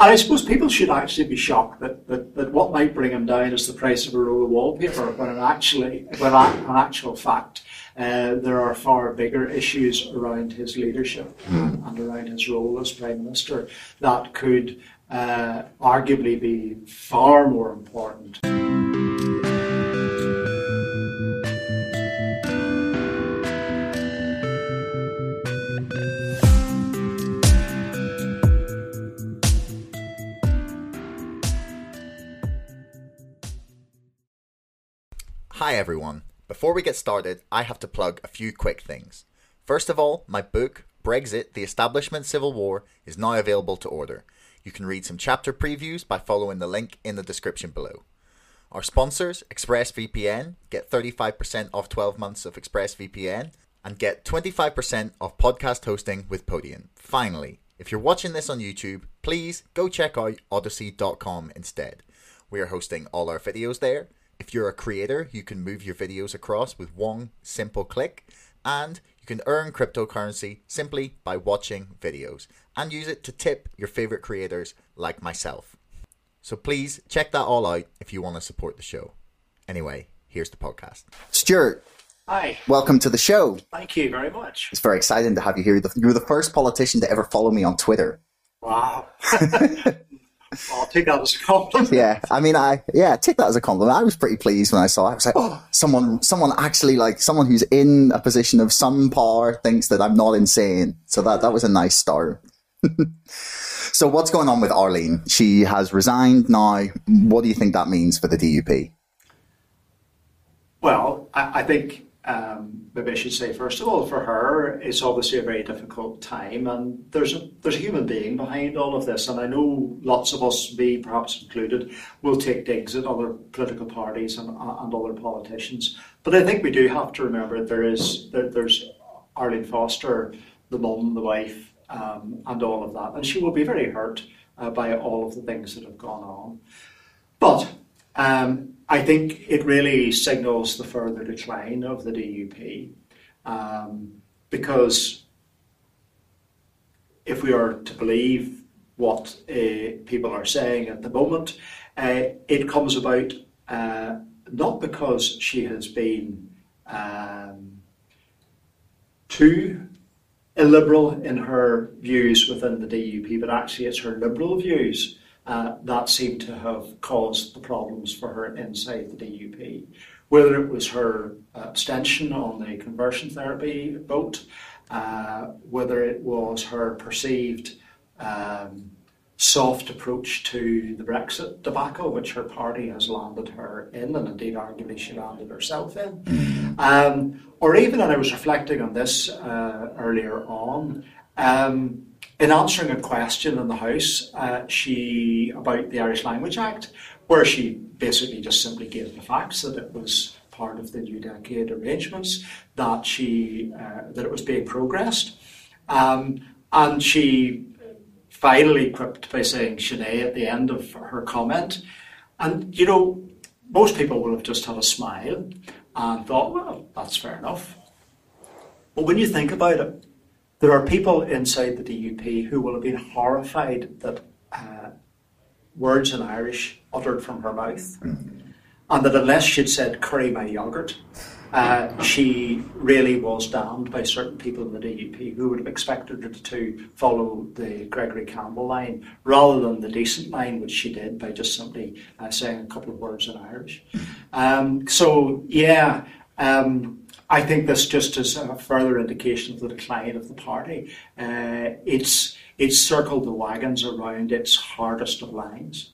And I suppose people should actually be shocked that, that, that what might bring him down is the price of a roll of wallpaper, when in actually, when in actual fact, uh, there are far bigger issues around his leadership mm. and around his role as prime minister that could uh, arguably be far more important. Hi everyone. Before we get started, I have to plug a few quick things. First of all, my book, Brexit The Establishment Civil War, is now available to order. You can read some chapter previews by following the link in the description below. Our sponsors, ExpressVPN, get 35% off 12 months of ExpressVPN and get 25% off podcast hosting with Podium. Finally, if you're watching this on YouTube, please go check out odysee.com instead. We are hosting all our videos there if you're a creator, you can move your videos across with one simple click, and you can earn cryptocurrency simply by watching videos and use it to tip your favorite creators like myself. So please check that all out if you want to support the show. Anyway, here's the podcast. Stewart. Hi. Welcome to the show. Thank you very much. It's very exciting to have you here. You were the first politician to ever follow me on Twitter. Wow. I'll take that as a compliment. Yeah, I mean, I yeah, take that as a compliment. I was pretty pleased when I saw it. I was like, oh, someone, someone actually like someone who's in a position of some power thinks that I'm not insane. So that that was a nice start. so what's going on with Arlene? She has resigned now. What do you think that means for the DUP? Well, I, I think um, maybe I should say first of all, for her, it's obviously a very difficult time, and there's a there's a human being behind all of this, and I know lots of us, me perhaps included, will take digs at other political parties and, and other politicians, but I think we do have to remember there is there, there's Arlene Foster, the mum, the wife, um, and all of that, and she will be very hurt uh, by all of the things that have gone on, but. Um, I think it really signals the further decline of the DUP um, because if we are to believe what uh, people are saying at the moment, uh, it comes about uh, not because she has been um, too illiberal in her views within the DUP, but actually it's her liberal views uh, that seemed to have caused the problems for her inside the DUP. Whether it was her abstention on the conversion therapy vote, uh, whether it was her perceived um, soft approach to the Brexit debacle, which her party has landed her in, and indeed arguably she landed herself in. Um, or even, and I was reflecting on this uh, earlier on, um, in answering a question in the House, uh, she about the Irish Language Act, where she basically just simply gave the facts that it was part of the New Decade arrangements, that she uh, that it was being progressed, um, and she finally quipped by saying "Sinead" at the end of her comment, and you know most people would have just had a smile and thought, well, that's fair enough. But when you think about it, there are people inside the DUP who will have been horrified that uh, words in Irish uttered from her mouth, mm. and that unless she'd said "curry my yogurt," uh, she really was damned by certain people in the DUP who would have expected her to follow the Gregory Campbell line rather than the decent line, which she did by just simply uh, saying a couple of words in Irish. Um, so yeah. Um, I think this just is a further indication of the decline of the party. Uh, it's it's circled the wagons around its hardest of lines.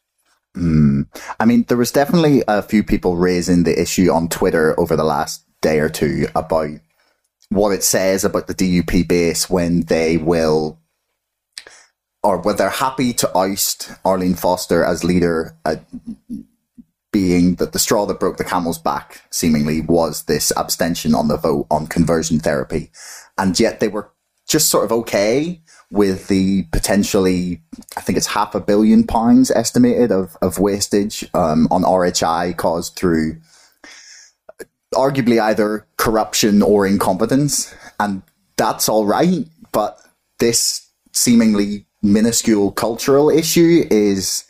Mm. I mean, there was definitely a few people raising the issue on Twitter over the last day or two about what it says about the DUP base when they will, or when they're happy to oust Arlene Foster as leader, uh, being that the straw that broke the camel's back, seemingly, was this abstention on the vote on conversion therapy. And yet they were just sort of okay with the potentially, I think it's half a billion pounds estimated of, of wastage um, on RHI caused through arguably either corruption or incompetence. And that's all right. But this seemingly minuscule cultural issue is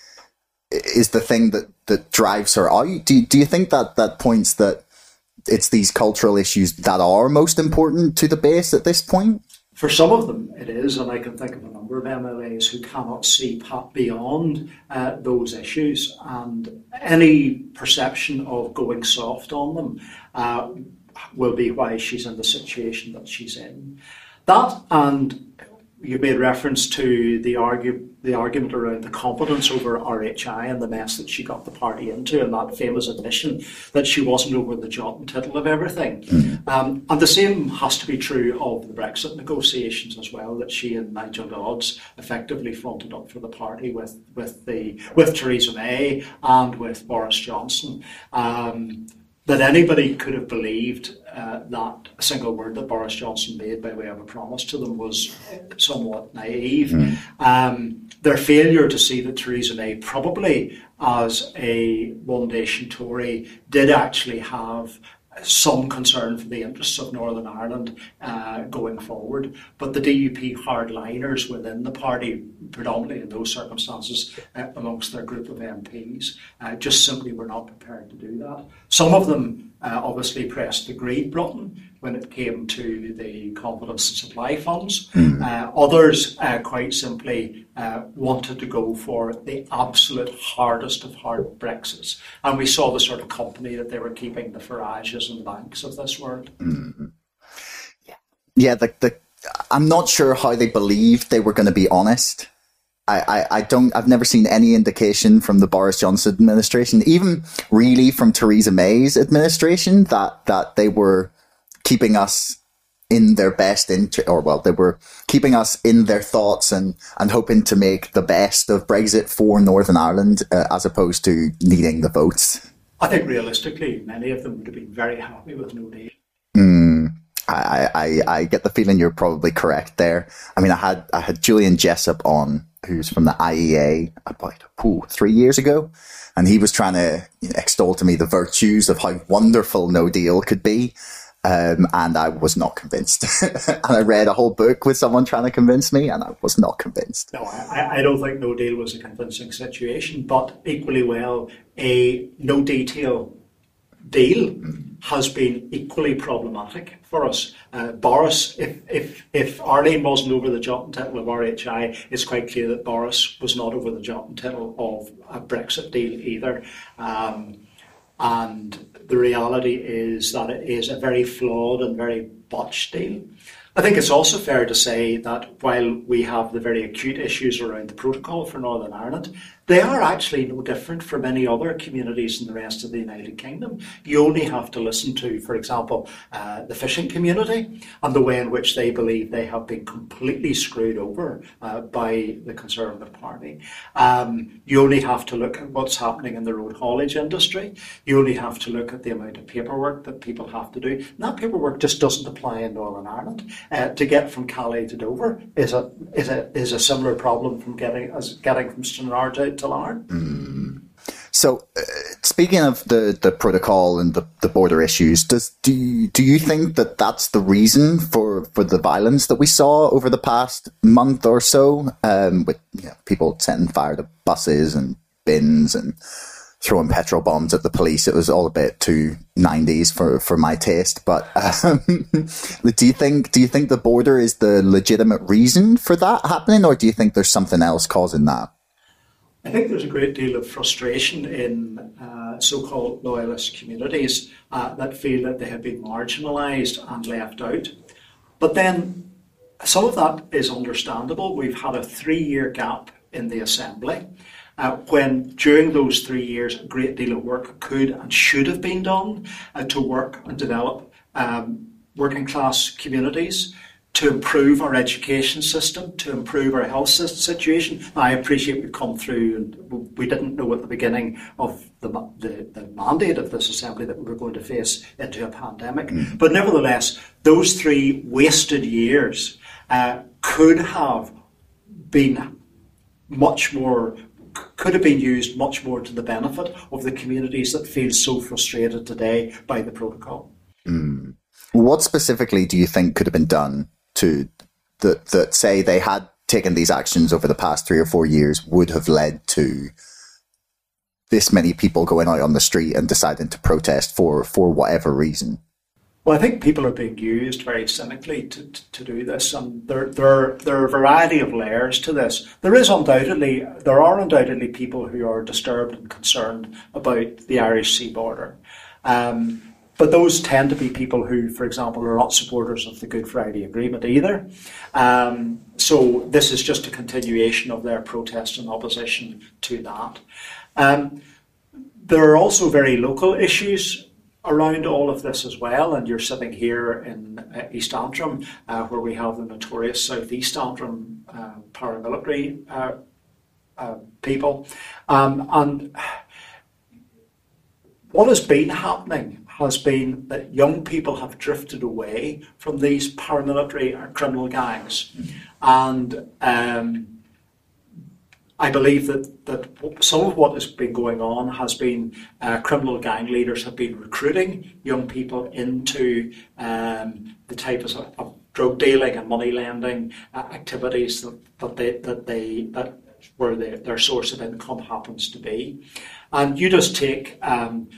is the thing that that drives her out. Do do you think that that points that it's these cultural issues that are most important to the base at this point? For some of them, it is, and I can think of a number of MLAs who cannot see beyond uh, those issues, and any perception of going soft on them uh, will be why she's in the situation that she's in. That and you made reference to the argue, the argument around the competence over RHI and the mess that she got the party into, and that famous admission that she wasn't over the jot and tittle of everything. Mm-hmm. Um, and the same has to be true of the Brexit negotiations as well. That she and Nigel Dodds effectively fronted up for the party with with the with Theresa May and with Boris Johnson. Um, that anybody could have believed uh, that a single word that Boris Johnson made by way of a promise to them was somewhat naive. Mm. Um, their failure to see that Theresa May, probably as a One Nation Tory, did actually have some concern for the interests of Northern Ireland uh, going forward. But the DUP hardliners within the party, predominantly in those circumstances, uh, amongst their group of MPs, uh, just simply were not prepared to do that. Some of them uh, obviously pressed the greed button when it came to the confidence and supply funds. Mm. Uh, others, uh, quite simply, uh, wanted to go for the absolute hardest of hard Brexits. And we saw the sort of company that they were keeping, the Farages and the Banks of this world. Mm-hmm. Yeah, yeah the, the, I'm not sure how they believed they were going to be honest. I, I, I, don't I've never seen any indication from the Boris Johnson administration, even really from Theresa May's administration, that that they were keeping us in their best interest, or well, they were keeping us in their thoughts and, and hoping to make the best of Brexit for Northern Ireland uh, as opposed to needing the votes. I think realistically, many of them would have been very happy with no deal. Mm, I, I, I get the feeling you're probably correct there. I mean, I had I had Julian Jessop on, who's from the IEA, about ooh, three years ago, and he was trying to extol to me the virtues of how wonderful No Deal could be. Um, and I was not convinced. and I read a whole book with someone trying to convince me, and I was not convinced. No, I, I don't think no deal was a convincing situation, but equally well, a no detail deal has been equally problematic for us. Uh, Boris, if, if, if Arlene wasn't over the jot and tittle of RHI, it's quite clear that Boris was not over the jot and of a Brexit deal either. Um, and the reality is that it is a very flawed and very botched deal. I think it's also fair to say that while we have the very acute issues around the protocol for Northern Ireland, they are actually no different from any other communities in the rest of the United Kingdom. You only have to listen to, for example, uh, the fishing community and the way in which they believe they have been completely screwed over uh, by the Conservative Party. Um, you only have to look at what's happening in the road haulage industry. You only have to look at the amount of paperwork that people have to do. And that paperwork just doesn't apply in Northern Ireland. Uh, to get from Calais to Dover is a is a is a similar problem from getting as getting from Stranraer to to Mm. So, uh, speaking of the, the protocol and the, the border issues, does do you, do you think that that's the reason for, for the violence that we saw over the past month or so, um, with you know, people setting fire to buses and bins and throwing petrol bombs at the police? It was all a bit too nineties for, for my taste. But um, do you think do you think the border is the legitimate reason for that happening, or do you think there's something else causing that? I think there's a great deal of frustration in uh, so called loyalist communities uh, that feel that they have been marginalised and left out. But then some of that is understandable. We've had a three year gap in the Assembly. Uh, when during those three years a great deal of work could and should have been done uh, to work and develop um, working class communities, to improve our education system, to improve our health situation. I appreciate we've come through and we didn't know at the beginning of the, the, the mandate of this assembly that we were going to face into a pandemic. Mm. But nevertheless, those three wasted years uh, could have been much more could have been used much more to the benefit of the communities that feel so frustrated today by the protocol. Mm. What specifically do you think could have been done to that that say they had taken these actions over the past three or four years would have led to this many people going out on the street and deciding to protest for for whatever reason. Well, I think people are being used very cynically to, to, to, do this, and there, there, there are a variety of layers to this. There is undoubtedly, there are undoubtedly people who are disturbed and concerned about the Irish Sea border. Um, but those tend to be people who, for example, are not supporters of the Good Friday Agreement either. Um, so this is just a continuation of their protest and opposition to that. Um, there are also very local issues around all of this as well, and you're sitting here in uh, East Antrim, uh, where we have the notorious South East Antrim uh, paramilitary uh, uh, people. Um, and what has been happening has been that young people have drifted away from these paramilitary or criminal gangs. And um, I believe that, that some of what has been going on has been uh, criminal gang leaders have been recruiting young people into um, the type of, of, drug dealing and money lending uh, activities that, that they that they that where they, their source of income happens to be, and you just take um,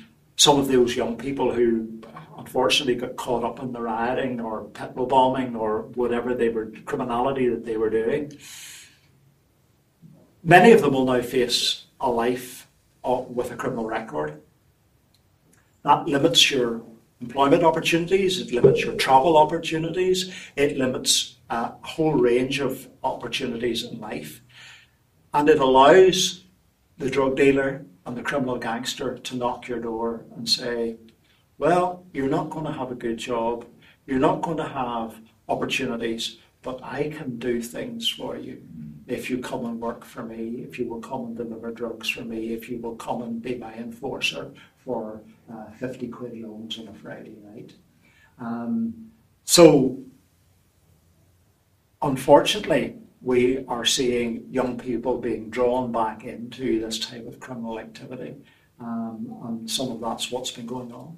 some of those young people who unfortunately got caught up in the rioting or petrol bombing or whatever they were criminality that they were doing Many of them will now face a life with a criminal record. That limits your employment opportunities, it limits your travel opportunities, it limits a whole range of opportunities in life. And it allows the drug dealer and the criminal gangster to knock your door and say, Well, you're not going to have a good job, you're not going to have opportunities, but I can do things for you if you come and work for me, if you will come and deliver drugs for me, if you will come and be my enforcer for uh, 50 quid loans on a Friday night. Um, so, unfortunately, we are seeing young people being drawn back into this type of criminal activity, um, and some of that's what's been going on.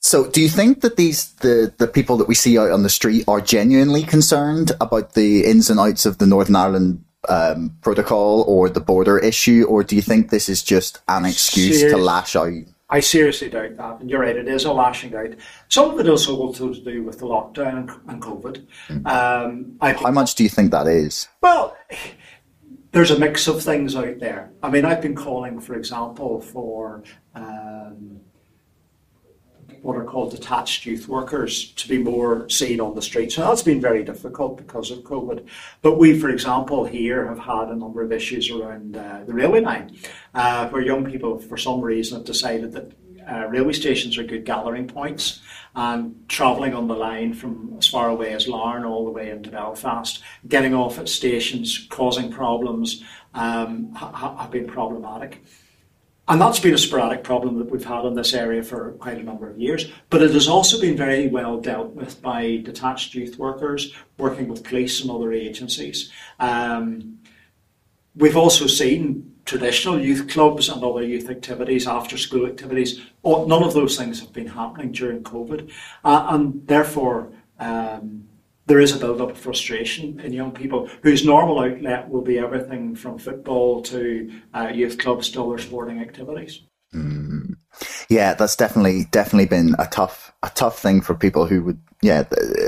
So, do you think that these the the people that we see out on the street are genuinely concerned about the ins and outs of the Northern Ireland um, protocol or the border issue, or do you think this is just an excuse Serious. to lash out? I seriously doubt that, and you're right. It is a lashing out. Some of it is also has to do with the lockdown and COVID. Mm. Um, How much do you think that is? Well there's a mix of things out there. I mean, I've been calling, for example, for um, what are called detached youth workers to be more seen on the streets. And that's been very difficult because of COVID. But we, for example, here have had a number of issues around uh, the railway line, uh, where young people, for some reason, have decided that uh, railway stations are good gathering points and travelling on the line from as far away as Larne all the way into Belfast, getting off at stations, causing problems, um, ha- have been problematic. And that's been a sporadic problem that we've had in this area for quite a number of years. But it has also been very well dealt with by detached youth workers working with police and other agencies. Um, we've also seen traditional youth clubs and other youth activities, after school activities. None of those things have been happening during COVID. Uh, and therefore, um, there is a build-up of frustration in young people whose normal outlet will be everything from football to uh, youth clubs to other sporting activities. Mm. Yeah, that's definitely definitely been a tough a tough thing for people who would. Yeah,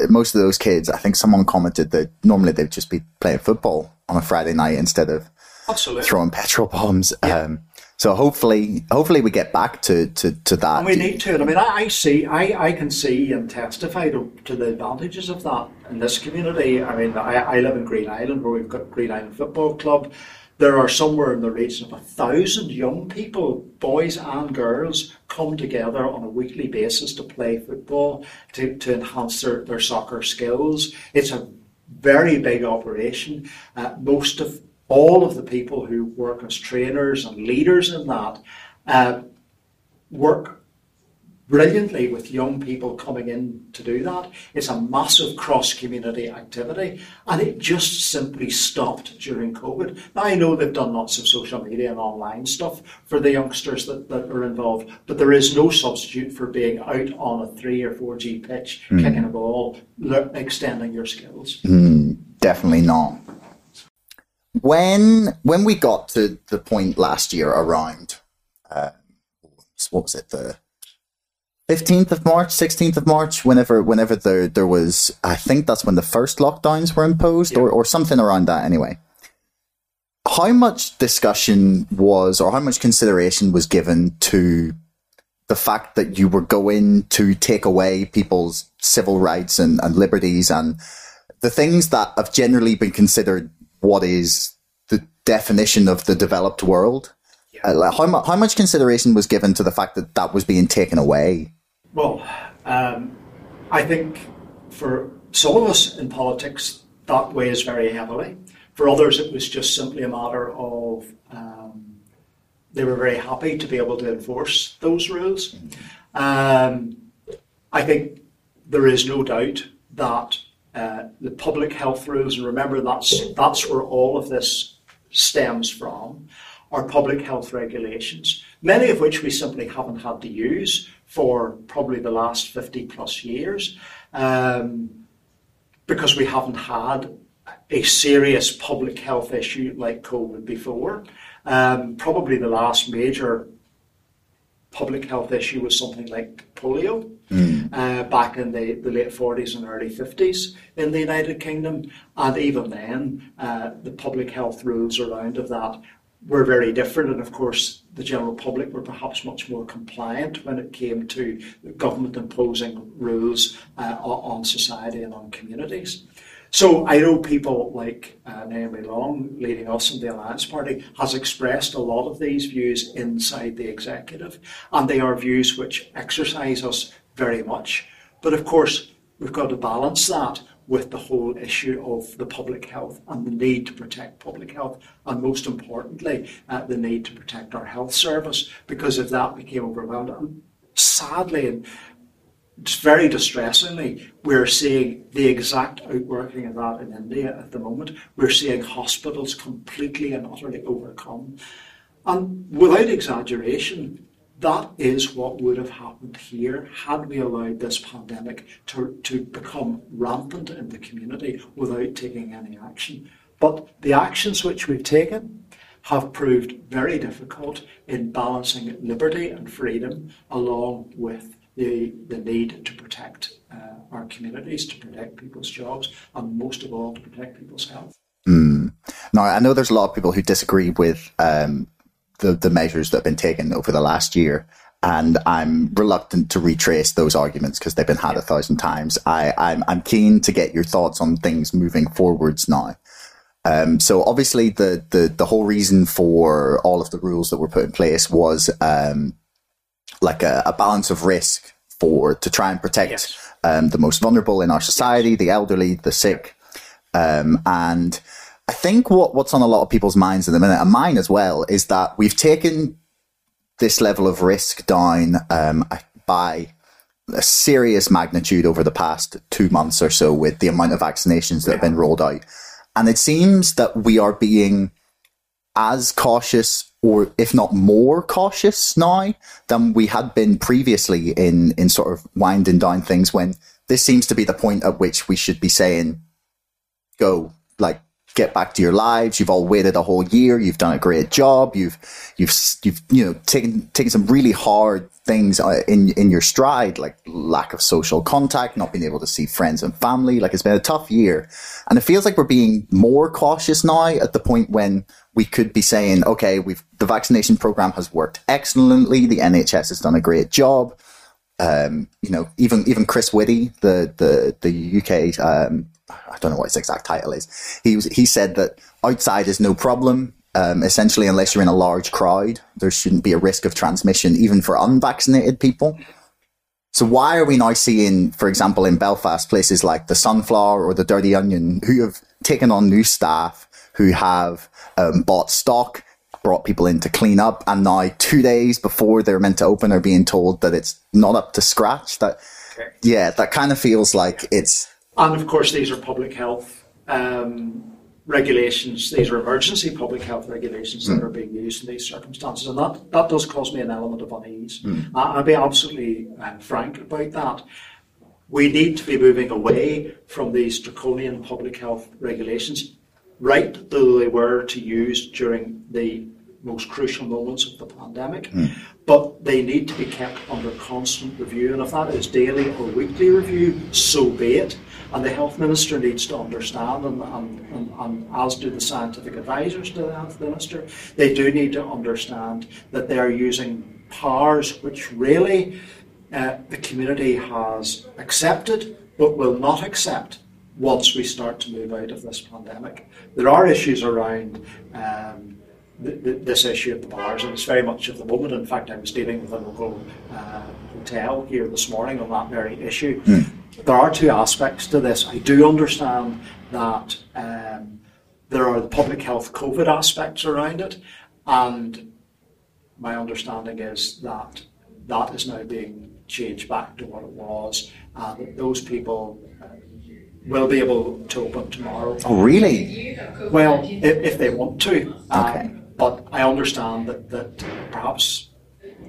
most of those kids. I think someone commented that normally they'd just be playing football on a Friday night instead of Absolutely. throwing petrol bombs. Yeah. Um, so hopefully, hopefully we get back to, to, to that. And we need to. I mean, I, I see, I, I can see and testify to, to, the advantages of that in this community. I mean, I, I live in Greenisland where we've got Greenisland Football Club. There are somewhere in the region of a thousand young people, boys and girls, come together on a weekly basis to play football, to, to enhance their, their soccer skills. It's a very big operation. Uh, most of all of the people who work as trainers and leaders in that uh, work brilliantly with young people coming in to do that. It's a massive cross community activity and it just simply stopped during COVID. Now I know they've done lots of social media and online stuff for the youngsters that, that are involved, but there is no substitute for being out on a three or 4G pitch, mm. kicking a ball, extending your skills. Mm. definitely not. When when we got to the point last year around, uh, what was it the fifteenth of March, sixteenth of March, whenever whenever there there was, I think that's when the first lockdowns were imposed, yeah. or or something around that. Anyway, how much discussion was, or how much consideration was given to the fact that you were going to take away people's civil rights and, and liberties and the things that have generally been considered what is the definition of the developed world. Yeah. Uh, how, mu- how much consideration was given to the fact that that was being taken away? Well, um, I think for some of us in politics, that weighs very heavily. For others, it was just simply a matter of um, they were very happy to be able to enforce those rules. Um, I think there is no doubt that uh, the public health rules, and remember that's that's where all of this stems from, are public health regulations, many of which we simply haven't had to use for probably the last 50 plus years, um, because we haven't had a serious public health issue like COVID before. Um, probably the last major public health issue was something like polio mm. uh, back in the, the late 40s and early 50s in the United Kingdom. And even then, uh, the public health rules around of that were very different. And of course, the general public were perhaps much more compliant when it came to government imposing rules uh, on society and on communities. So I know people like uh, Naomi Long, leading us in the Alliance Party, has expressed a lot of these views inside the executive, and they are views which exercise us very much. But of course, we've got to balance that with the whole issue of the public health and the need to protect public health, and most importantly, uh, the need to protect our health service, because if that became overwhelmed, and sadly, and very distressingly, we're seeing the exact outworking of that in India at the moment. We're seeing hospitals completely and utterly overcome. And without exaggeration, that is what would have happened here had we allowed this pandemic to, to become rampant in the community without taking any action. But the actions which we've taken have proved very difficult in balancing liberty and freedom along with the, the need to protect uh, our communities, to protect people's jobs, and most of all, to protect people's health. Mm. Now, I know there's a lot of people who disagree with um, the, the measures that have been taken over the last year. And I'm reluctant to retrace those arguments because they've been had a thousand times. I, I'm, I'm keen to get your thoughts on things moving forwards now. Um, so obviously the, the, the whole reason for all of the rules that were put in place was, um, like a, a balance of risk for to try and protect yes. um, the most vulnerable in our society, the elderly, the sick, um, and I think what what's on a lot of people's minds in the minute, and mine as well, is that we've taken this level of risk down um, by a serious magnitude over the past two months or so with the amount of vaccinations that yeah. have been rolled out. And it seems that we are being as cautious or if not more cautious now than we had been previously in in sort of winding down things when this seems to be the point at which we should be saying go like get back to your lives. You've all waited a whole year. You've done a great job. You've you've you've you know taken taken some really hard things uh, in in your stride like lack of social contact not being able to see friends and family. Like it's been a tough year. And it feels like we're being more cautious now at the point when we could be saying, okay, we've the vaccination program has worked excellently. The NHS has done a great job. Um, you know, even even Chris Whitty, the the the UK, um, I don't know what his exact title is. He was he said that outside is no problem. Um, essentially, unless you're in a large crowd, there shouldn't be a risk of transmission, even for unvaccinated people. So why are we now seeing, for example, in Belfast, places like the Sunflower or the Dirty Onion, who have taken on new staff, who have um, bought stock, brought people in to clean up, and now two days before they're meant to open are being told that it's not up to scratch. That okay. yeah, that kind of feels like it's. And of course, these are public health um, regulations. These are emergency public health regulations mm. that are being used in these circumstances, and that that does cause me an element of unease. Mm. I'll be absolutely uh, frank about that. We need to be moving away from these draconian public health regulations, right though they were to use during the most crucial moments of the pandemic, mm. but they need to be kept under constant review. And if that is daily or weekly review, so be it. And the health minister needs to understand, and, and, and, and, as do the scientific advisors to the health minister, they do need to understand that they are using powers which really uh, the community has accepted but will not accept once we start to move out of this pandemic. There are issues around um, this issue of the bars, and it's very much of the moment. In fact, I was dealing with a local uh, hotel here this morning on that very issue. Mm. There are two aspects to this. I do understand that um, there are the public health COVID aspects around it, and my understanding is that that is now being changed back to what it was, and those people will be able to open tomorrow. Oh, really? Well, if, if they want to. Okay. Um, but I understand that, that perhaps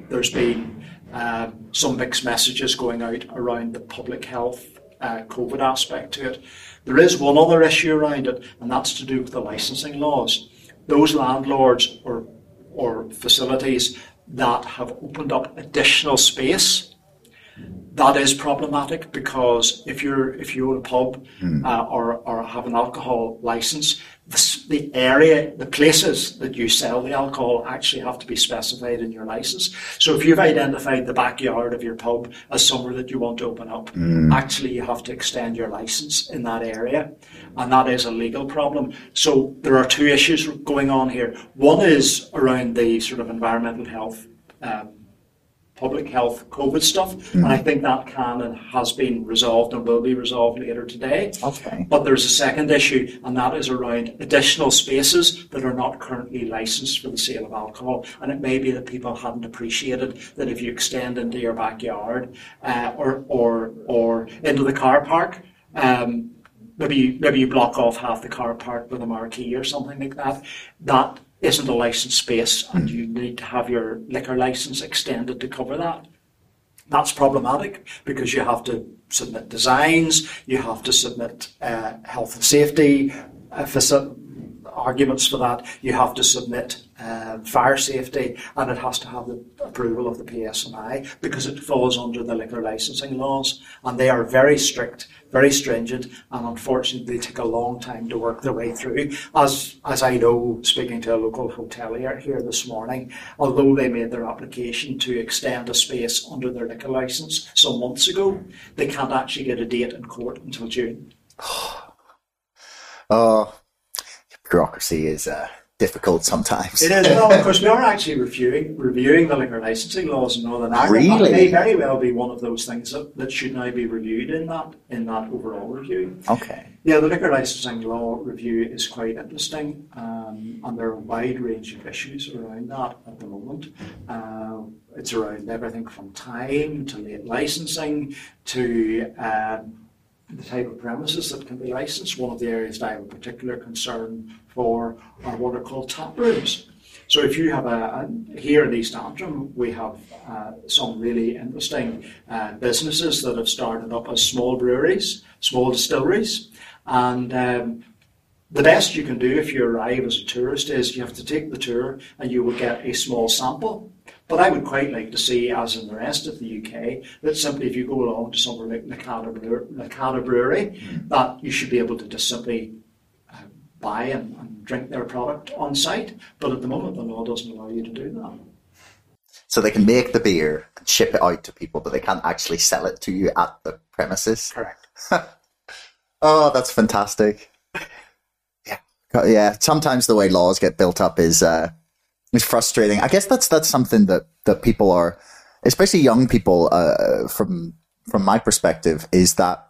there's been um, some mixed messages going out around the public health uh, COVID aspect to it. There is one other issue around it, and that's to do with the licensing laws. Those landlords or, or facilities that have opened up additional space that is problematic because if you're if you own a pub mm. uh, or or have an alcohol license, the, the, area, the places that you sell the alcohol actually have to be specified in your license. So if you've identified the backyard of your pub as somewhere that you want to open up, mm. actually you have to extend your license in that area, and that is a legal problem. So there are two issues going on here. One is around the sort of environmental health. Um, public health COVID stuff, mm. and I think that can and has been resolved and will be resolved later today. Okay. But there's a second issue, and that is around additional spaces that are not currently licensed for the sale of alcohol. And it may be that people hadn't appreciated that if you extend into your backyard uh, or or or into the car park. Um, maybe you, maybe you block off half the car park with a marquee or something like that. That isn't a licensed space and you need to have your liquor license extended to cover that. That's problematic because you have to submit designs, you have to submit uh, health and safety uh, arguments for that, you have to submit uh, fire safety, and it has to have the approval of the PSNI because it falls under the liquor licensing laws, and they are very strict, very stringent, and unfortunately they take a long time to work their way through. As as I know, speaking to a local hotelier here this morning, although they made their application to extend a space under their liquor license some months ago, they can't actually get a date in court until June. Oh, bureaucracy is. Uh difficult sometimes. It is. Well, of course, we are actually reviewing reviewing the liquor licensing laws in Northern Ireland. Really? That may very well be one of those things that, that should now be reviewed in that in that overall review. Okay. Yeah, the liquor licensing law review is quite interesting, um, and there are a wide range of issues around that at the moment. Uh, it's around everything from time to late licensing to um, the type of premises that can be licensed. One of the areas that I have a particular concern for are what are called tap rooms. So if you have a, a here in East Antrim, we have uh, some really interesting uh, businesses that have started up as small breweries, small distilleries, and um, the best you can do if you arrive as a tourist is you have to take the tour and you will get a small sample but I would quite like to see, as in the rest of the UK, that simply if you go along to somewhere like Lacada Brewery, mm-hmm. that you should be able to just simply buy and, and drink their product on site. But at the moment, the law doesn't allow you to do that. So they can make the beer and ship it out to people, but they can't actually sell it to you at the premises. Correct. oh, that's fantastic. Yeah, yeah. Sometimes the way laws get built up is uh, it's frustrating. I guess that's that's something that that people are, especially young people, uh, from from my perspective, is that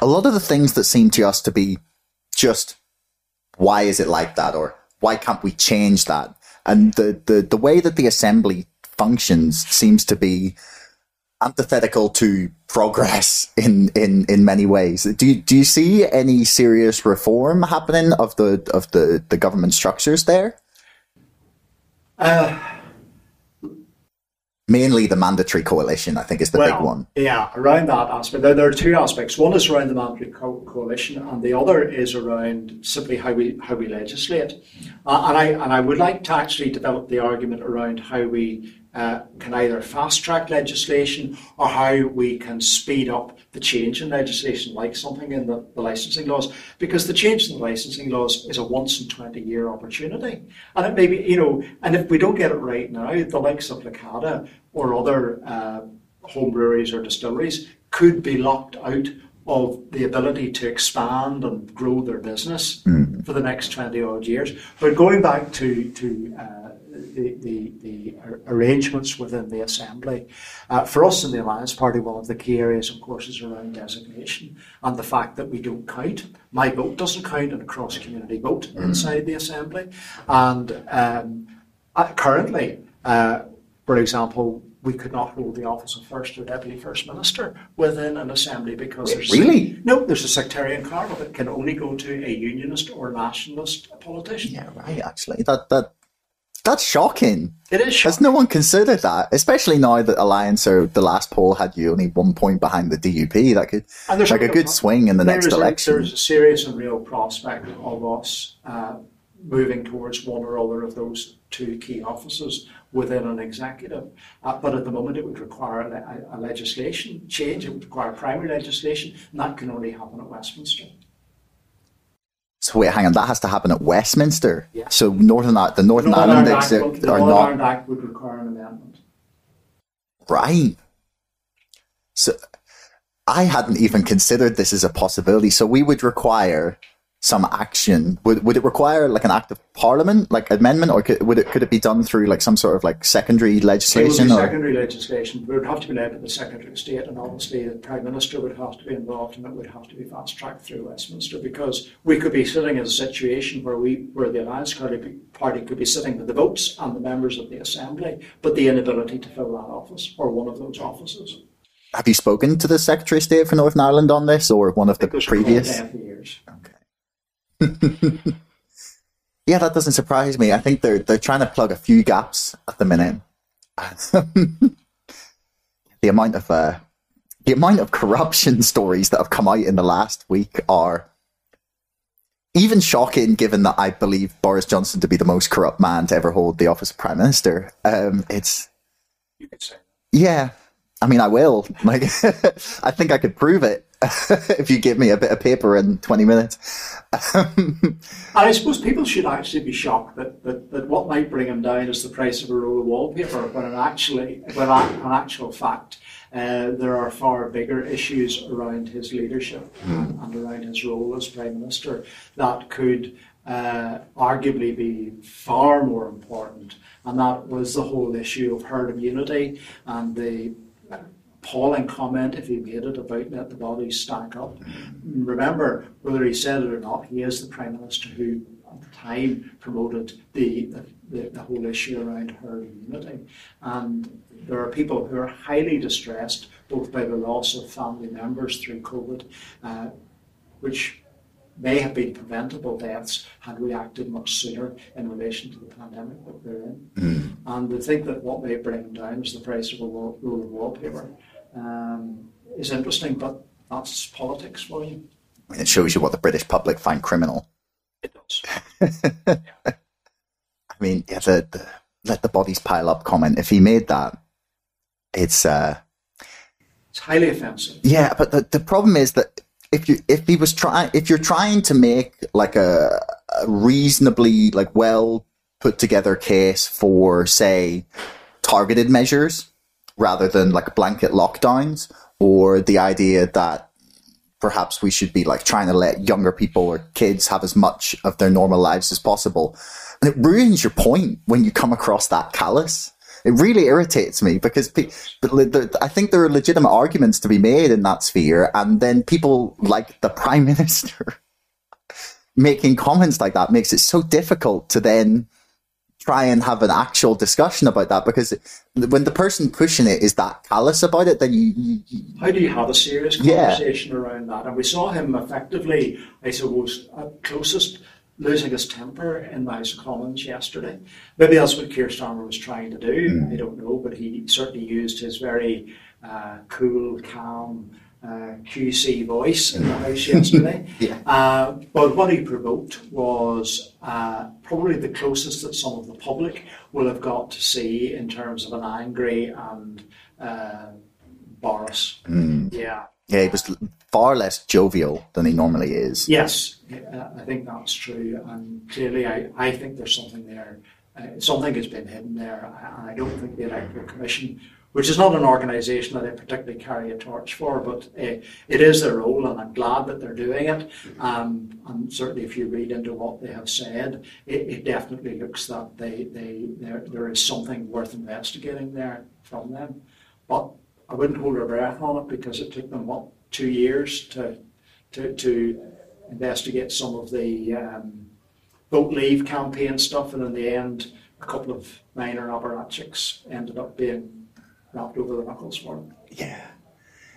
a lot of the things that seem to us to be just why is it like that or why can't we change that and the the, the way that the assembly functions seems to be antithetical to progress in, in, in many ways. Do you, do you see any serious reform happening of the of the, the government structures there? Uh, Mainly the mandatory coalition, I think, is the well, big one. Yeah, around that aspect. There, there are two aspects. One is around the mandatory co- coalition, and the other is around simply how we how we legislate. Uh, and I and I would like to actually develop the argument around how we uh, can either fast track legislation or how we can speed up the change in legislation, like something in the, the, licensing laws, because the change in the licensing laws is a once in 20 year opportunity. And it may be, you know, and if we don't get it right now, the likes of Lacada or other uh, home breweries or distilleries could be locked out of the ability to expand and grow their business mm. for the next 20 odd years. But going back to, to uh, the, the, the arrangements within the Assembly. Uh, for us in the Alliance Party, one of the key areas, of course, is around designation and the fact that we don't count. My vote doesn't count in a cross community vote mm. inside the Assembly. And um, uh, currently, uh, for example, we could not hold the office of first or deputy first minister within an assembly because there's really no there's a sectarian carve that can only go to a unionist or nationalist politician. Yeah, right. Actually, that that that's shocking. It is shocking. Has no one considered that? Especially now that Alliance or the last poll had you only one point behind the DUP. That could like a good pro- swing in the next election. A, there's a serious and real prospect of us uh, moving towards one or other of those two key offices within an executive. Uh, but at the moment, it would require a, a legislation change. It would require primary legislation, and that can only happen at Westminster. So wait, hang on. That has to happen at Westminster. Yeah. So Northern the Northern, Northern Ireland Act, are the Northern not Ireland Act would require an amendment. Right. So I hadn't even considered this as a possibility. So we would require some action. Would would it require like an act of parliament like amendment or could, would it could it be done through like some sort of like secondary legislation or? secondary legislation. It would have to be led by the secretary of state and obviously the prime minister would have to be involved and it would have to be fast tracked through westminster because we could be sitting in a situation where we where the alliance party could be sitting with the votes and the members of the assembly but the inability to fill that office or one of those offices. Have you spoken to the secretary of state for northern ireland on this or one of the previous? years. Okay yeah, that doesn't surprise me. I think they're they're trying to plug a few gaps at the minute. the amount of uh, the amount of corruption stories that have come out in the last week are even shocking, given that I believe Boris Johnson to be the most corrupt man to ever hold the office of prime minister. Um, it's you could say, yeah. I mean, I will. Like, I think I could prove it. if you give me a bit of paper in 20 minutes. and I suppose people should actually be shocked that, that, that what might bring him down is the price of a roll of wallpaper, when in actually, when in actual fact, uh, there are far bigger issues around his leadership mm. and, and, around his role as Prime Minister that could uh, arguably be far more important. And that was the whole issue of herd immunity and the appalling comment if he made it about let the bodies stack up. Remember, whether he said it or not, he is the Prime Minister who at the time promoted the, the, the whole issue around herd immunity. And there are people who are highly distressed both by the loss of family members through COVID, uh, which may have been preventable deaths had we acted much sooner in relation to the pandemic that we're in. Mm. And they think that what may bring them down is the price of a roll of wallpaper um, is interesting, but that's politics for you. It shows you what the British public find criminal. It does. yeah. I mean, yeah, the, the, let the bodies pile up comment. If he made that, it's uh, it's highly offensive. Yeah, but the, the problem is that if you if he was trying if you're trying to make like a, a reasonably like well put together case for say targeted measures rather than like blanket lockdowns or the idea that perhaps we should be like trying to let younger people or kids have as much of their normal lives as possible. And it ruins your point when you come across that callous. It really irritates me because I think there are legitimate arguments to be made in that sphere. And then people like the prime minister making comments like that makes it so difficult to then try and have an actual discussion about that because when the person pushing it is that callous about it, then you, you, you how do you have a serious conversation yeah. around that? And we saw him effectively, I suppose, closest losing his temper in the House of Commons yesterday. Maybe that's what Keir Starmer was trying to do. Mm. I don't know, but he certainly used his very uh, cool, calm, uh, QC voice in the House yesterday. yeah. uh, but what he provoked was uh, probably the closest that some of the public will have got to see in terms of an angry and uh, Boris. Mm. Yeah. Yeah, he was far less jovial than he normally is. Yes, I think that's true. And clearly, I, I think there's something there. Uh, something has been hidden there. And I don't think the Electoral Commission, which is not an organisation that I particularly carry a torch for, but uh, it is their role, and I'm glad that they're doing it. Um, and certainly, if you read into what they have said, it, it definitely looks that they, they, there, there is something worth investigating there from them. But I wouldn't hold our breath on it because it took them, what, two years to, to, to investigate some of the um, vote leave campaign stuff, and in the end, a couple of minor apparatchiks ended up being rapped over the knuckles for them. Yeah.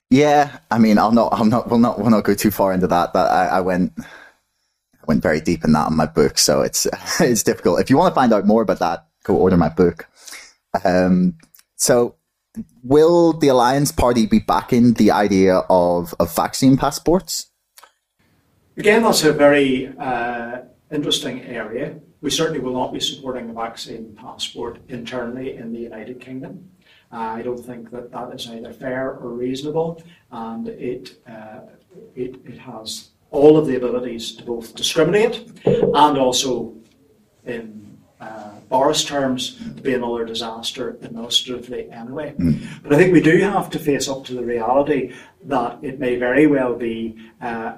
Yeah, I mean, I'll not, I'll not, we'll not, we'll not go too far into that. But I, I went, I went very deep in that in my book, so it's, it's difficult. If you want to find out more about that, go order my book. Um, so will the Alliance Party be backing the idea of, of vaccine passports? Again, that's a very uh, interesting area. We certainly will not be supporting a vaccine passport internally in the United Kingdom. Uh, I don't think that that is either fair or reasonable, and it, uh, it, it has all of the abilities to both discriminate and also in uh, Boris terms to be another disaster administratively anyway. Mm. But I think we do have to face up to the reality that it may very well be uh,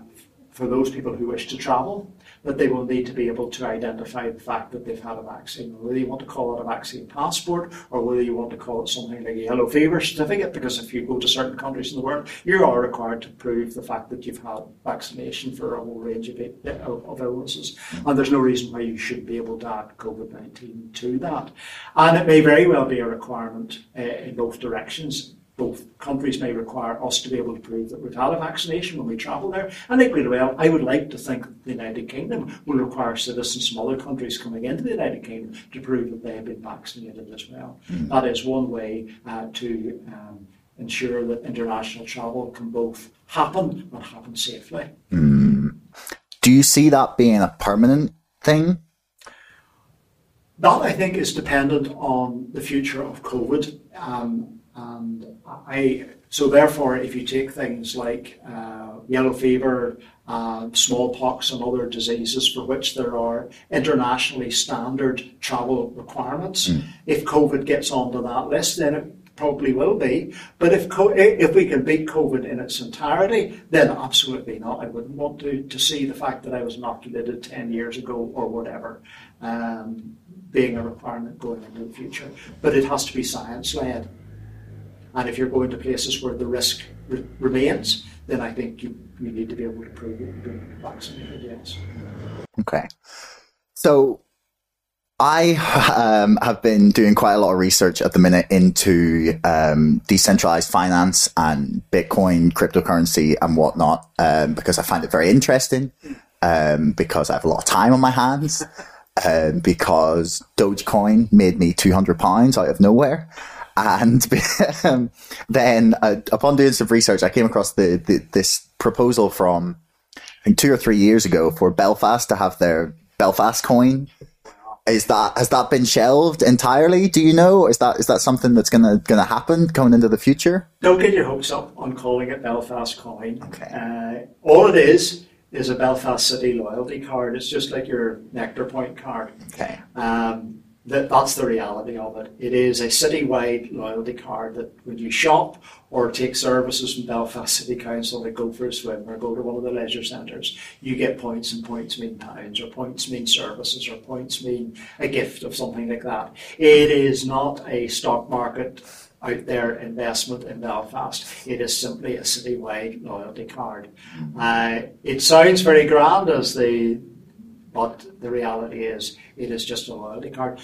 for those people who wish to travel that they will need to be able to identify the fact that they've had a vaccine. Whether you want to call it a vaccine passport or whether you want to call it something like a yellow fever certificate, because if you go to certain countries in the world, you are required to prove the fact that you've had vaccination for a whole range of, of illnesses. And there's no reason why you shouldn't be able to add COVID 19 to that. And it may very well be a requirement uh, in both directions both countries may require us to be able to prove that we've had a vaccination when we travel there. And equally well, I would like to think the United Kingdom will require citizens from other countries coming into the United Kingdom to prove that they have been vaccinated as well. Mm. That is one way uh, to um, ensure that international travel can both happen and happen safely. Mm. Do you see that being a permanent thing? That I think is dependent on the future of COVID. Um, and I, so therefore, if you take things like uh, yellow fever, uh, smallpox, and other diseases for which there are internationally standard travel requirements, mm. if COVID gets onto that list, then it probably will be. But if co- if we can beat COVID in its entirety, then absolutely not. I wouldn't want to, to see the fact that I was inoculated ten years ago or whatever. Um, being a requirement going into the future, but it has to be science led. And if you're going to places where the risk re- remains, then I think you, you need to be able to prove that you've been vaccinated, yes. Okay. So I um, have been doing quite a lot of research at the minute into um, decentralized finance and Bitcoin, cryptocurrency, and whatnot um, because I find it very interesting. Um, because I have a lot of time on my hands. Um, because Dogecoin made me two hundred pounds out of nowhere. And um, then, uh, upon doing some research, I came across the, the, this proposal from I think two or three years ago for Belfast to have their Belfast coin. Is that has that been shelved entirely? Do you know? Is that is that something that's gonna gonna happen coming into the future? Don't get your hopes up on calling it Belfast coin. Okay. Uh, all it is is a Belfast City loyalty card. It's just like your Nectar Point card. Okay. Um, that that's the reality of it. It is a citywide loyalty card that when you shop or take services from Belfast City Council, like go for a swim or go to one of the leisure centres, you get points, and points mean pounds, or points mean services, or points mean a gift of something like that. It is not a stock market out there investment in Belfast. It is simply a citywide loyalty card. Uh, it sounds very grand as the but the reality is it is just a loyalty card.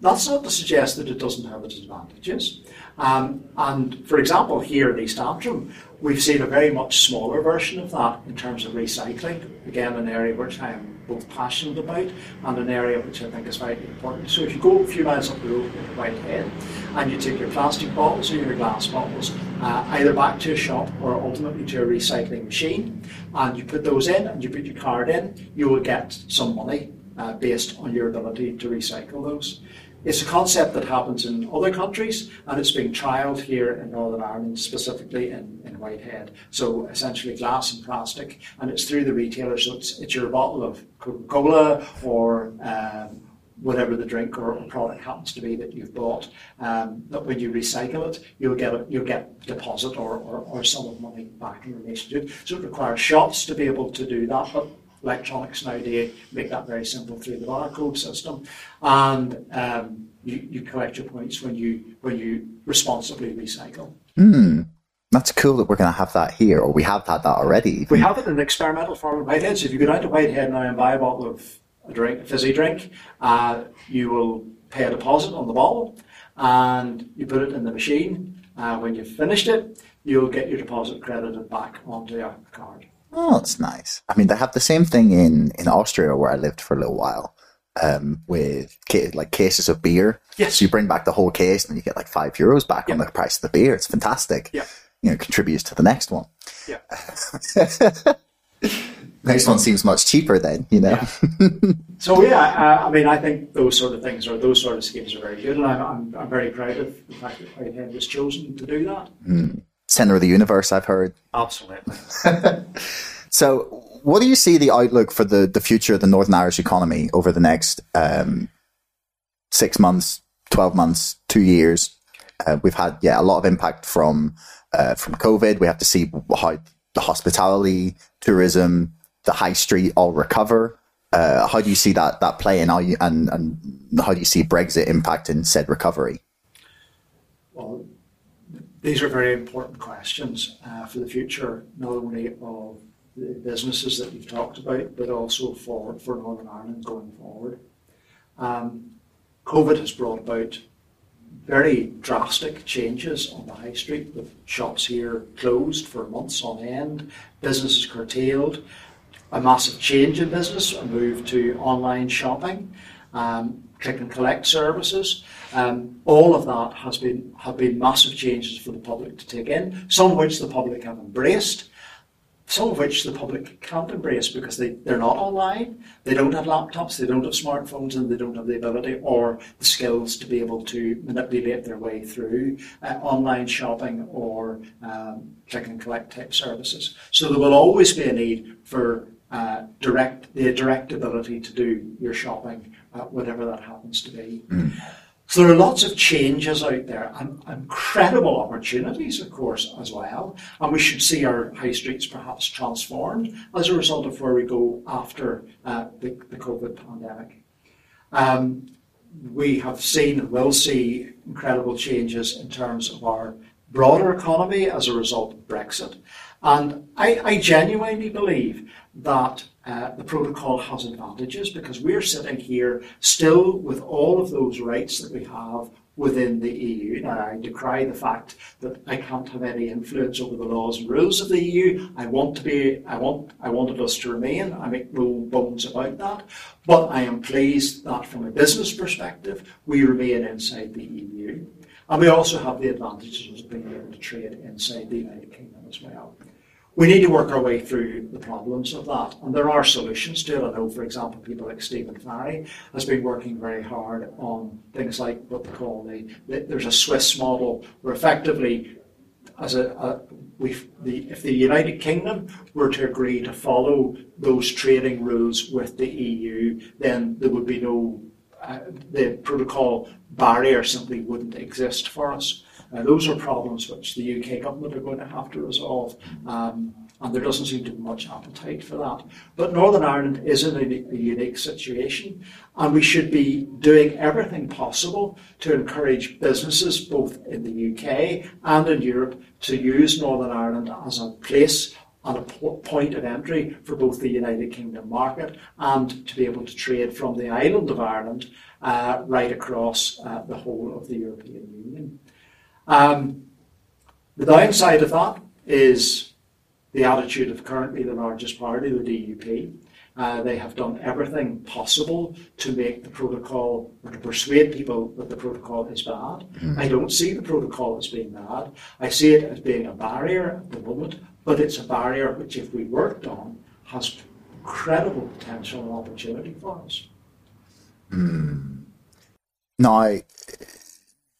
That's not to suggest that it doesn't have its advantages. Um, and for example, here in East Antrim, we've seen a very much smaller version of that in terms of recycling. Again, an area which I'm both passionate about and an area which I think is very important. So if you go a few miles up the road to Whitehead and you take your plastic bottles or your glass bottles uh, either back to a shop or ultimately to a recycling machine and you put those in and you put your card in, you will get some money uh, based on your ability to recycle those. It's a concept that happens in other countries and it's being trialled here in Northern Ireland, specifically in, in Whitehead. So essentially glass and plastic, and it's through the retailer. So it's, it's your bottle of Coca Cola or um, whatever the drink or product happens to be that you've bought. Um, that when you recycle it, you'll get a, you'll get deposit or, or, or some of money back in relation to it. So it requires shops to be able to do that, but electronics now nowadays make that very simple through the barcode system, and um, you, you collect your points when you when you responsibly recycle. Mm. That's cool that we're going to have that here, or we have had that already. We have it in an experimental form in Whitehead. So if you go down to Whitehead now and buy a bottle of a drink, a fizzy drink, uh, you will pay a deposit on the bottle, and you put it in the machine. Uh, when you've finished it, you'll get your deposit credited back onto your card. Oh, that's nice. I mean, they have the same thing in, in Austria where I lived for a little while. Um, with like cases of beer. Yes. So you bring back the whole case and you get like five euros back on the price of the beer. It's fantastic. Yeah. You know, contributes to the next one. Yeah. next one seems much cheaper then, you know. Yeah. so yeah, uh, I mean, I think those sort of things or those sort of schemes are very good, and I'm, I'm, I'm very proud of the fact that Whitehead was chosen to do that. Mm center of the universe, I've heard. Absolutely. so, what do you see the outlook for the, the future of the Northern Irish economy over the next um, six months, 12 months, two years? Uh, we've had, yeah, a lot of impact from uh, from COVID. We have to see how the hospitality, tourism, the high street all recover. Uh, how do you see that that playing and and how do you see Brexit impacting said recovery? Well, these are very important questions uh, for the future, not only of the businesses that you've talked about, but also for, for Northern Ireland going forward. Um, COVID has brought about very drastic changes on the high street, with shops here closed for months on end, businesses curtailed, a massive change in business, a move to online shopping, um, click and collect services. Um, all of that has been have been massive changes for the public to take in, some of which the public have embraced, some of which the public can't embrace because they, they're not online, they don't have laptops, they don't have smartphones, and they don't have the ability or the skills to be able to manipulate their way through uh, online shopping or um, click and collect type services. So there will always be a need for uh, direct the direct ability to do your shopping, whatever that happens to be. Mm. So there are lots of changes out there and incredible opportunities, of course, as well. And we should see our high streets perhaps transformed as a result of where we go after uh, the, the, COVID pandemic. Um, we have seen and will see incredible changes in terms of our broader economy as a result of Brexit. And I, I genuinely believe that uh, the protocol has advantages because we're sitting here still with all of those rights that we have within the EU. Now, I decry the fact that I can't have any influence over the laws and rules of the EU. I want to be, I want, I wanted us to remain. I make no bones about that. But I am pleased that from a business perspective, we remain inside the EU. And we also have the advantages of being able to trade inside the United Kingdom as well we need to work our way through the problems of that. And there are solutions to it. I know, for example, people like Stephen Farry has been working very hard on things like what they call the, the there's a Swiss model where effectively as a, a the, if the United Kingdom were to agree to follow those trading rules with the EU, then there would be no, uh, the protocol barrier simply wouldn't exist for us. Uh, those are problems which the UK government are going to have to resolve. Um, and there doesn't seem to be much appetite for that. But Northern Ireland is in a, a, unique situation, and we should be doing everything possible to encourage businesses, both in the UK and in Europe, to use Northern Ireland as a place and a point of entry for both the United Kingdom market and to be able to trade from the island of Ireland uh, right across uh, the whole of the European Union. Um, the downside of that is the attitude of currently the largest party, the DUP. Uh, they have done everything possible to make the protocol or to persuade people that the protocol is bad. Mm. I don't see the protocol as being bad. I see it as being a barrier at the moment, but it's a barrier which, if we worked on, has incredible potential and opportunity for us. Mm. Now,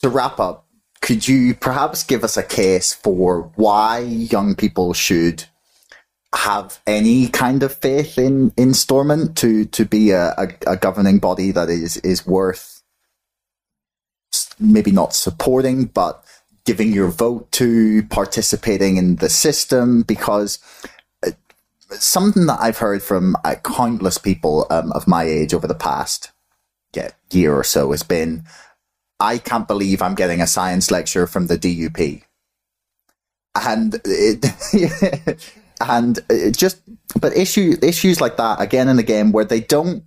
to wrap up, could you perhaps give us a case for why young people should have any kind of faith in, in Stormont to, to be a, a, a governing body that is, is worth maybe not supporting, but giving your vote to, participating in the system, because uh, something that I've heard from uh, countless people um, of my age over the past yeah, year or so has been I can't believe I'm getting a science lecture from the DUP. And it, and it just, but issue, issues like that again and again where they don't,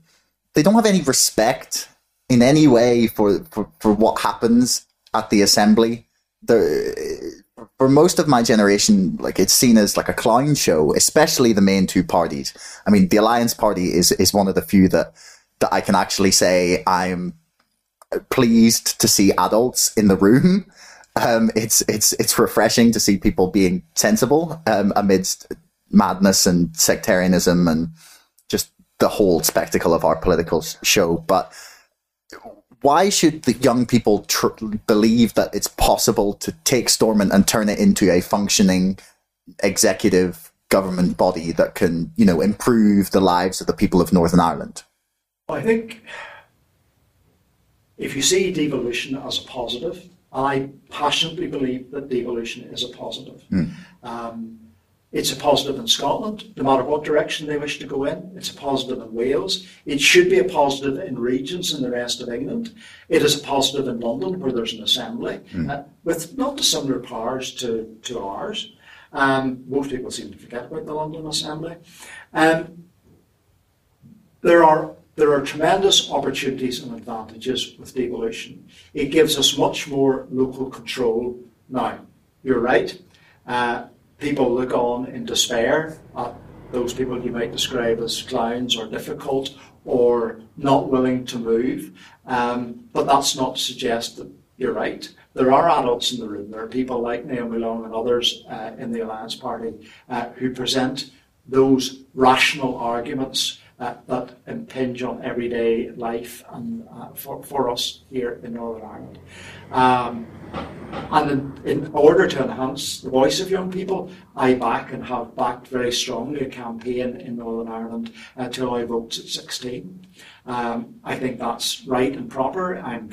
they don't have any respect in any way for, for, for what happens at the assembly. The, for most of my generation, like it's seen as like a clown show, especially the main two parties. I mean, the Alliance Party is, is one of the few that, that I can actually say I'm pleased to see adults in the room. Um, it's it's it's refreshing to see people being sensible um, amidst madness and sectarianism and just the whole spectacle of our political show. But why should the young people tr- believe that it's possible to take Stormont and turn it into a functioning executive government body that can, you know, improve the lives of the people of Northern Ireland? I think if you see devolution as a positive, I passionately believe that devolution is a positive. Mm. Um, it's a positive in Scotland, no matter what direction they wish to go in. It's a positive in Wales. It should be a positive in regions in the rest of England. It is a positive in London, where there's an assembly mm. uh, with not dissimilar powers to, to ours. Um, most people seem to forget about the London Assembly. Um, there are there are tremendous opportunities and advantages with devolution. It gives us much more local control. Now, you're right. Uh, people look on in despair at those people you might describe as clowns or difficult or not willing to move. Um, but that's not to suggest that you're right. There are adults in the room. There are people like Naomi Long and others uh, in the Alliance Party uh, who present those rational arguments that impinge on everyday life and uh, for, for us here in Northern Ireland. Um, and in, in, order to enhance the voice of young people, I back and have backed very strongly a campaign in Northern Ireland uh, to allow votes at 16. Um, I think that's right and proper. I'm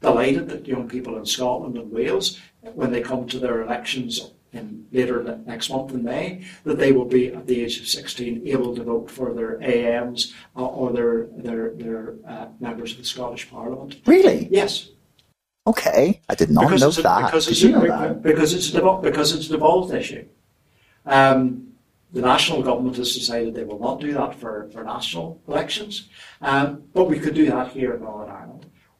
delighted that young people in Scotland and Wales, when they come to their elections in later next month in May, that they will be at the age of 16 able to vote for their AMs uh, or their their their uh, members of the Scottish Parliament. Really? Yes. Okay, I did not because know that. Because did you know that? Because it's a because it's a devolved issue. Um, the national government has decided they will not do that for, for national elections, um, but we could do that here in Northern Ireland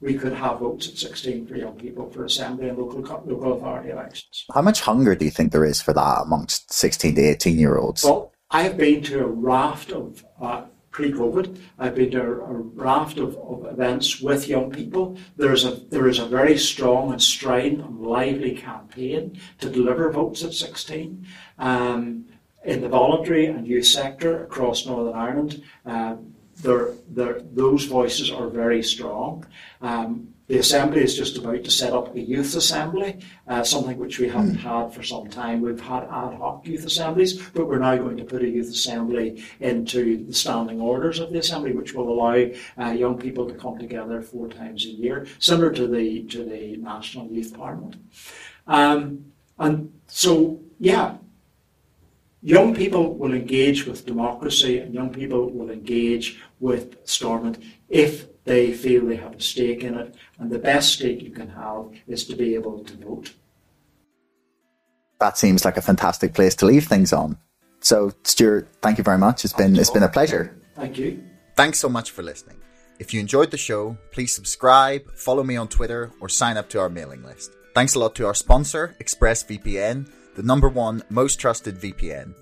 we could have votes at 16 for young people for assembly and local local authority elections. How much hunger do you think there is for that amongst 16 to 18 year olds? Well, I have been to a raft of uh, pre-COVID. I've been to a, raft of, of, events with young people. There is a there is a very strong and strident and lively campaign to deliver votes at 16. Um, in the voluntary and youth sector across Northern Ireland, um, they're, they're, those voices are very strong. Um, the Assembly is just about to set up a youth assembly, uh, something which we haven't hmm. had for some time. We've had ad hoc youth assemblies, but we're now going to put a youth assembly into the standing orders of the Assembly, which will allow uh, young people to come together four times a year, similar to the to the National Youth Parliament. Um, and so, yeah, young people will engage with democracy and young people will engage with Stormont if they feel they have a stake in it. And the best stake you can have is to be able to vote. That seems like a fantastic place to leave things on. So, Stewart, thank you very much. It's been it's been a pleasure. Thank you. Thanks so much for listening. If you enjoyed the show, please subscribe, follow me on Twitter, or sign up to our mailing list. Thanks a lot to our sponsor, ExpressVPN the number one most trusted VPN.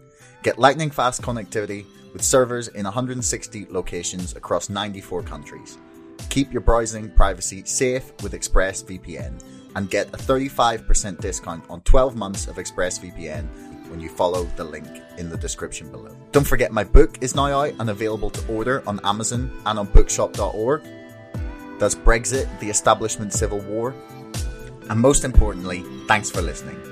Get lightning fast connectivity with servers in 160 locations across 94 countries. Keep your browsing privacy safe with ExpressVPN and get a 35% discount on 12 months of ExpressVPN when you follow the link in the description below. Don't forget my book is now out and available to order on Amazon and on bookshop.org. Does Brexit, the establishment civil war? And most importantly, thanks for listening.